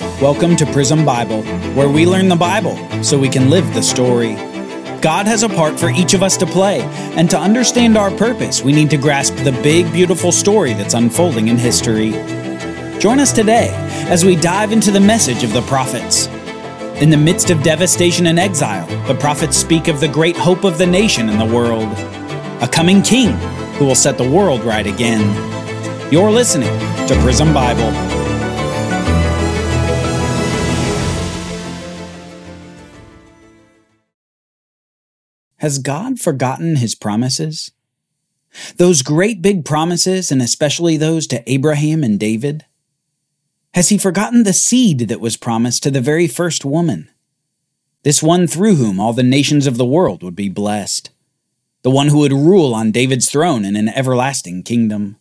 Welcome to Prism Bible, where we learn the Bible so we can live the story. God has a part for each of us to play, and to understand our purpose, we need to grasp the big, beautiful story that's unfolding in history. Join us today as we dive into the message of the prophets. In the midst of devastation and exile, the prophets speak of the great hope of the nation and the world a coming king who will set the world right again. You're listening to Prism Bible. Has God forgotten his promises? Those great big promises, and especially those to Abraham and David? Has he forgotten the seed that was promised to the very first woman? This one through whom all the nations of the world would be blessed. The one who would rule on David's throne in an everlasting kingdom.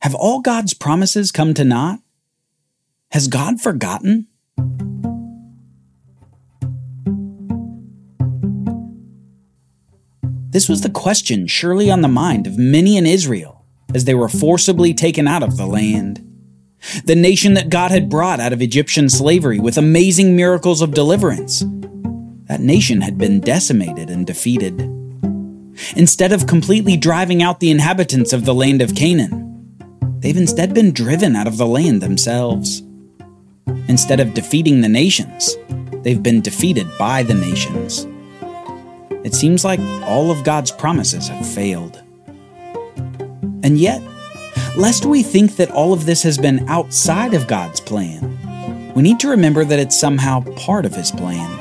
Have all God's promises come to naught? Has God forgotten? This was the question surely on the mind of many in Israel as they were forcibly taken out of the land. The nation that God had brought out of Egyptian slavery with amazing miracles of deliverance. That nation had been decimated and defeated. Instead of completely driving out the inhabitants of the land of Canaan, they've instead been driven out of the land themselves. Instead of defeating the nations, they've been defeated by the nations. It seems like all of God's promises have failed. And yet, lest we think that all of this has been outside of God's plan, we need to remember that it's somehow part of His plan.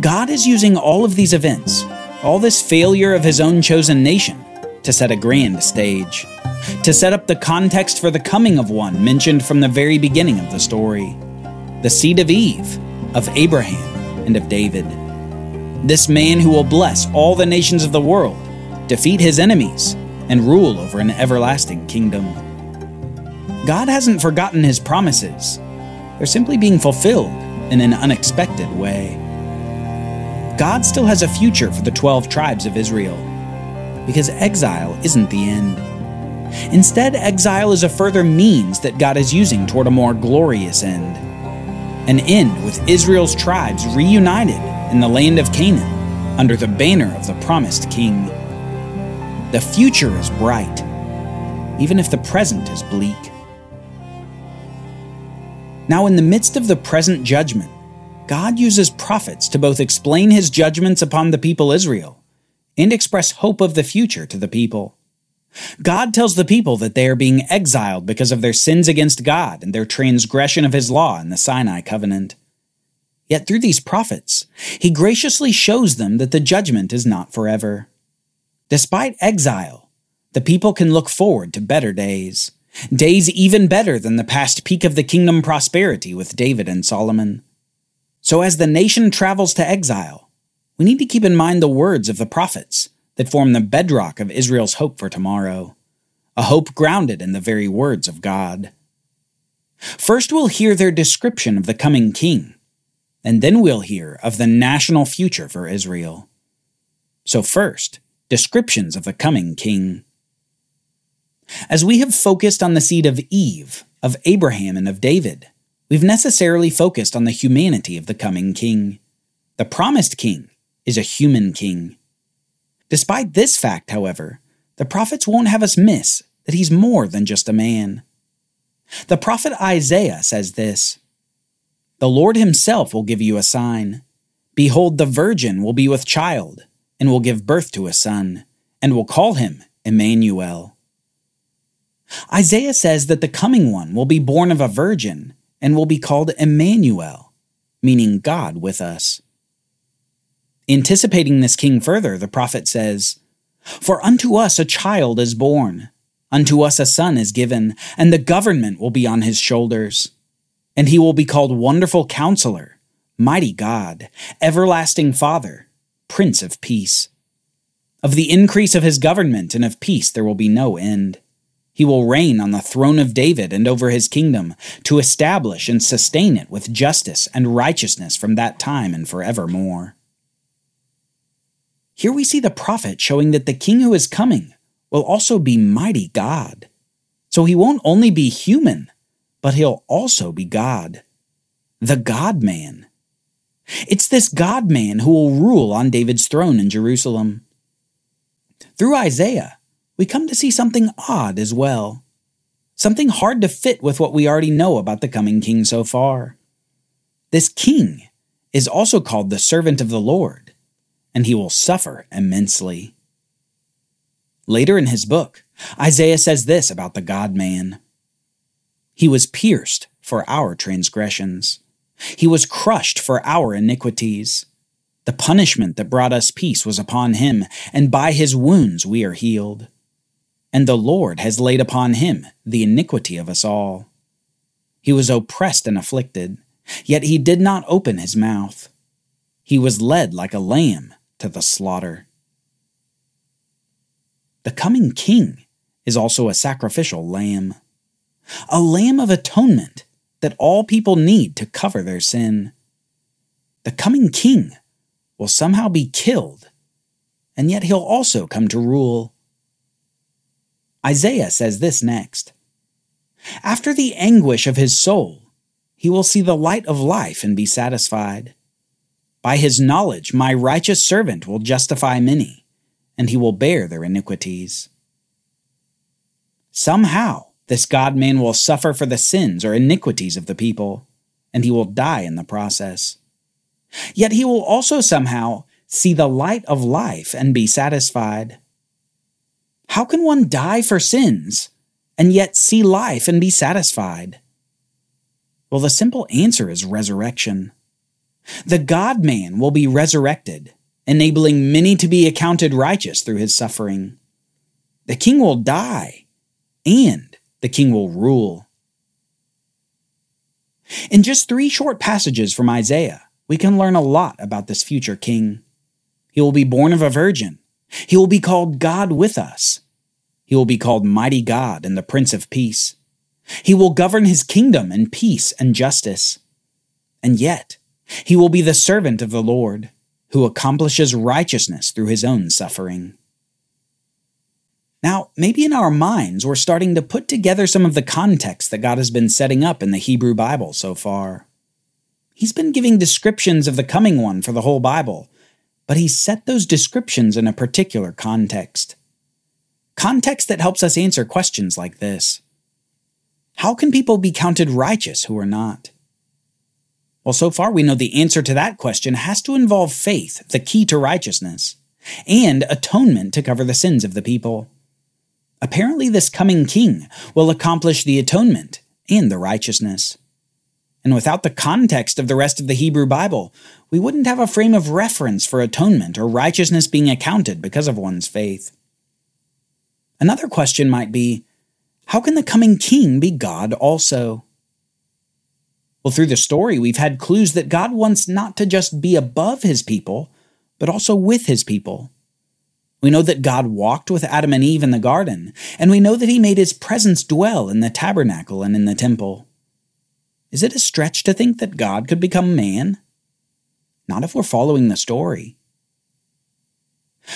God is using all of these events, all this failure of His own chosen nation, to set a grand stage, to set up the context for the coming of one mentioned from the very beginning of the story the seed of Eve, of Abraham, and of David. This man who will bless all the nations of the world, defeat his enemies, and rule over an everlasting kingdom. God hasn't forgotten his promises, they're simply being fulfilled in an unexpected way. God still has a future for the 12 tribes of Israel, because exile isn't the end. Instead, exile is a further means that God is using toward a more glorious end. An end with Israel's tribes reunited in the land of Canaan under the banner of the promised king. The future is bright, even if the present is bleak. Now, in the midst of the present judgment, God uses prophets to both explain his judgments upon the people Israel and express hope of the future to the people. God tells the people that they are being exiled because of their sins against God and their transgression of his law in the Sinai covenant. Yet through these prophets, he graciously shows them that the judgment is not forever. Despite exile, the people can look forward to better days, days even better than the past peak of the kingdom prosperity with David and Solomon. So as the nation travels to exile, we need to keep in mind the words of the prophets that form the bedrock of Israel's hope for tomorrow, a hope grounded in the very words of God. First, we'll hear their description of the coming king and then we'll hear of the national future for Israel. So, first, descriptions of the coming king. As we have focused on the seed of Eve, of Abraham, and of David, we've necessarily focused on the humanity of the coming king. The promised king is a human king. Despite this fact, however, the prophets won't have us miss that he's more than just a man. The prophet Isaiah says this the Lord himself will give you a sign. Behold, the virgin will be with child, and will give birth to a son, and will call him Emmanuel. Isaiah says that the coming one will be born of a virgin, and will be called Emmanuel, meaning God with us. Anticipating this king further, the prophet says, For unto us a child is born, unto us a son is given, and the government will be on his shoulders and he will be called Wonderful Counselor, Mighty God, Everlasting Father, Prince of Peace. Of the increase of his government and of peace there will be no end. He will reign on the throne of David and over his kingdom, to establish and sustain it with justice and righteousness from that time and forevermore. Here we see the prophet showing that the king who is coming will also be mighty God. So he won't only be human, but he'll also be God. The God man. It's this God man who will rule on David's throne in Jerusalem. Through Isaiah, we come to see something odd as well. Something hard to fit with what we already know about the coming king so far. This king is also called the servant of the Lord, and he will suffer immensely. Later in his book, Isaiah says this about the God man He was pierced for our transgressions, he was crushed for our iniquities. The punishment that brought us peace was upon him, and by his wounds we are healed. And the Lord has laid upon him the iniquity of us all. He was oppressed and afflicted, yet he did not open his mouth. He was led like a lamb to the slaughter. The coming king is also a sacrificial lamb, a lamb of atonement that all people need to cover their sin. The coming king will somehow be killed, and yet he'll also come to rule. Isaiah says this next After the anguish of his soul, he will see the light of life and be satisfied. By his knowledge, my righteous servant will justify many, and he will bear their iniquities. Somehow, this God man will suffer for the sins or iniquities of the people, and he will die in the process. Yet he will also somehow see the light of life and be satisfied. How can one die for sins and yet see life and be satisfied? Well, the simple answer is resurrection. The God man will be resurrected, enabling many to be accounted righteous through his suffering. The king will die, and the king will rule. In just three short passages from Isaiah, we can learn a lot about this future king. He will be born of a virgin. He will be called God with us. He will be called Mighty God and the Prince of Peace. He will govern his kingdom in peace and justice. And yet, he will be the servant of the Lord, who accomplishes righteousness through his own suffering. Now, maybe in our minds, we're starting to put together some of the context that God has been setting up in the Hebrew Bible so far. He's been giving descriptions of the coming one for the whole Bible, but he set those descriptions in a particular context. Context that helps us answer questions like this How can people be counted righteous who are not? Well, so far we know the answer to that question has to involve faith, the key to righteousness, and atonement to cover the sins of the people. Apparently, this coming king will accomplish the atonement and the righteousness. And without the context of the rest of the Hebrew Bible, we wouldn't have a frame of reference for atonement or righteousness being accounted because of one's faith. Another question might be how can the coming king be God also? Well, through the story, we've had clues that God wants not to just be above his people, but also with his people. We know that God walked with Adam and Eve in the garden, and we know that he made his presence dwell in the tabernacle and in the temple. Is it a stretch to think that God could become man? Not if we're following the story.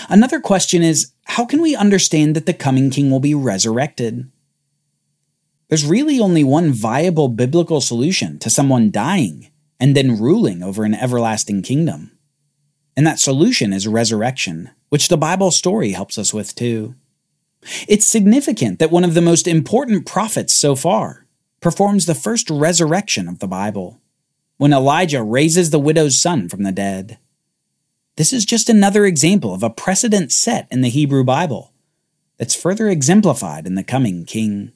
Another question is how can we understand that the coming king will be resurrected? There's really only one viable biblical solution to someone dying and then ruling over an everlasting kingdom. And that solution is resurrection, which the Bible story helps us with too. It's significant that one of the most important prophets so far performs the first resurrection of the Bible, when Elijah raises the widow's son from the dead. This is just another example of a precedent set in the Hebrew Bible that's further exemplified in the coming king.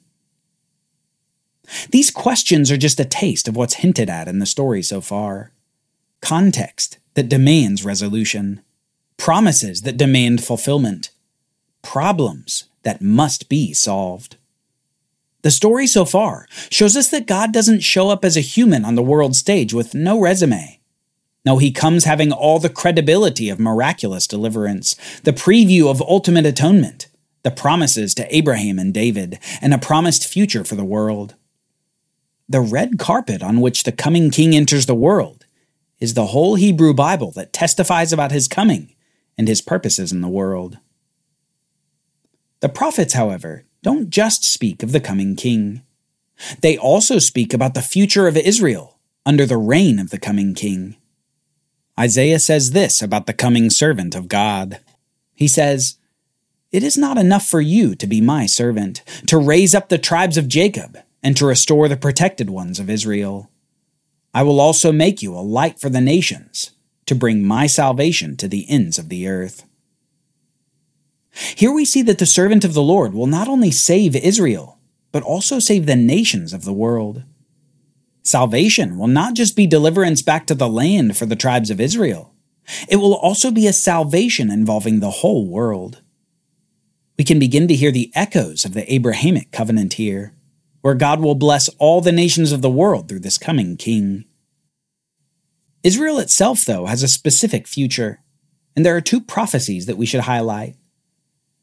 These questions are just a taste of what's hinted at in the story so far. Context that demands resolution, promises that demand fulfillment, problems that must be solved. The story so far shows us that God doesn't show up as a human on the world stage with no resume. No, he comes having all the credibility of miraculous deliverance, the preview of ultimate atonement, the promises to Abraham and David, and a promised future for the world. The red carpet on which the coming king enters the world is the whole Hebrew Bible that testifies about his coming and his purposes in the world. The prophets, however, don't just speak of the coming king. They also speak about the future of Israel under the reign of the coming king. Isaiah says this about the coming servant of God. He says, It is not enough for you to be my servant, to raise up the tribes of Jacob, and to restore the protected ones of Israel. I will also make you a light for the nations, to bring my salvation to the ends of the earth. Here we see that the servant of the Lord will not only save Israel, but also save the nations of the world. Salvation will not just be deliverance back to the land for the tribes of Israel, it will also be a salvation involving the whole world. We can begin to hear the echoes of the Abrahamic covenant here, where God will bless all the nations of the world through this coming king. Israel itself, though, has a specific future, and there are two prophecies that we should highlight.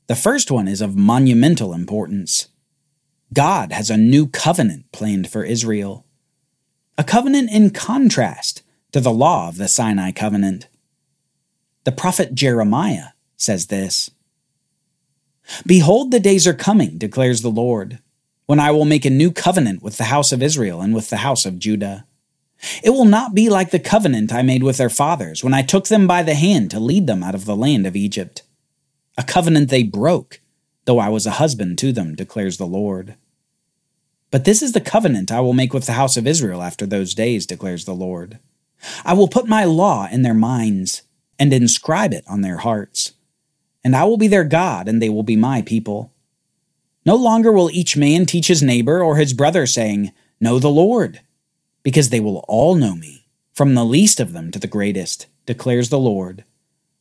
The first one is of monumental importance. God has a new covenant planned for Israel. A covenant in contrast to the law of the Sinai covenant. The prophet Jeremiah says this Behold, the days are coming, declares the Lord, when I will make a new covenant with the house of Israel and with the house of Judah. It will not be like the covenant I made with their fathers when I took them by the hand to lead them out of the land of Egypt a covenant they broke, though I was a husband to them, declares the Lord. But this is the covenant I will make with the house of Israel after those days, declares the Lord. I will put my law in their minds and inscribe it on their hearts. And I will be their God, and they will be my people. No longer will each man teach his neighbor or his brother, saying, Know the Lord, because they will all know me, from the least of them to the greatest, declares the Lord.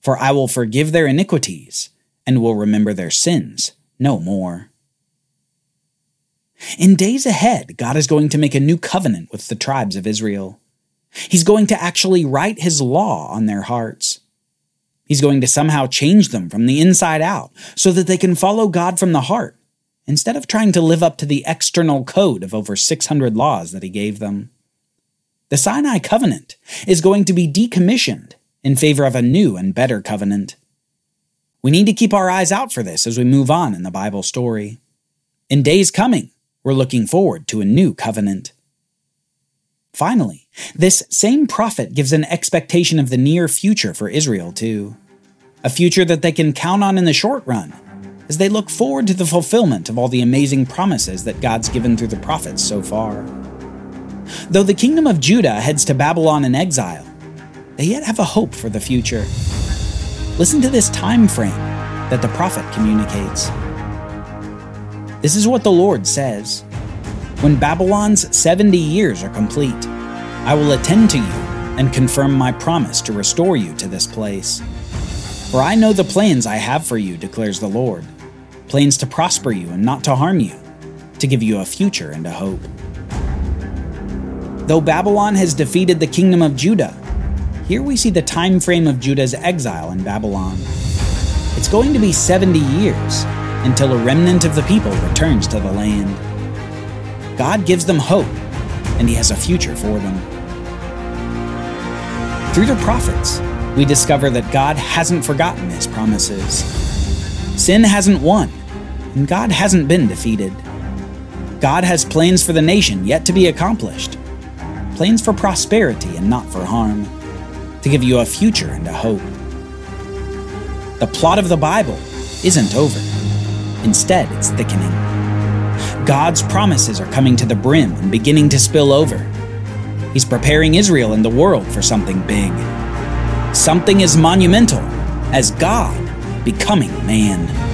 For I will forgive their iniquities and will remember their sins no more. In days ahead, God is going to make a new covenant with the tribes of Israel. He's going to actually write his law on their hearts. He's going to somehow change them from the inside out so that they can follow God from the heart instead of trying to live up to the external code of over 600 laws that he gave them. The Sinai covenant is going to be decommissioned in favor of a new and better covenant. We need to keep our eyes out for this as we move on in the Bible story. In days coming, we're looking forward to a new covenant. Finally, this same prophet gives an expectation of the near future for Israel, too. A future that they can count on in the short run, as they look forward to the fulfillment of all the amazing promises that God's given through the prophets so far. Though the kingdom of Judah heads to Babylon in exile, they yet have a hope for the future. Listen to this time frame that the prophet communicates. This is what the Lord says When Babylon's 70 years are complete, I will attend to you and confirm my promise to restore you to this place. For I know the plans I have for you, declares the Lord plans to prosper you and not to harm you, to give you a future and a hope. Though Babylon has defeated the kingdom of Judah, here we see the time frame of Judah's exile in Babylon. It's going to be 70 years until a remnant of the people returns to the land. God gives them hope, and He has a future for them. Through the prophets, we discover that God hasn't forgotten His promises. Sin hasn't won, and God hasn't been defeated. God has plans for the nation yet to be accomplished plans for prosperity and not for harm to give you a future and a hope. The plot of the Bible isn't over. Instead, it's thickening. God's promises are coming to the brim and beginning to spill over. He's preparing Israel and the world for something big. Something as monumental as God becoming man.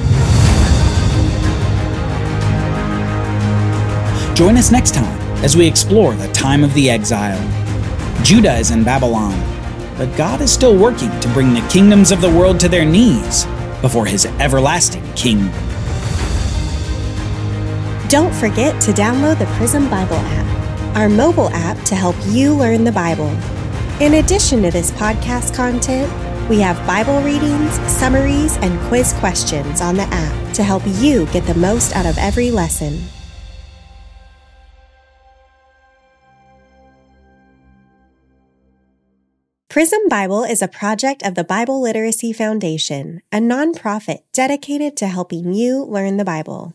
Join us next time as we explore the time of the exile. Judah is in Babylon, but God is still working to bring the kingdoms of the world to their knees before his everlasting king. Don't forget to download the Prism Bible app, our mobile app to help you learn the Bible. In addition to this podcast content, we have Bible readings, summaries, and quiz questions on the app to help you get the most out of every lesson. Prism Bible is a project of the Bible Literacy Foundation, a nonprofit dedicated to helping you learn the Bible.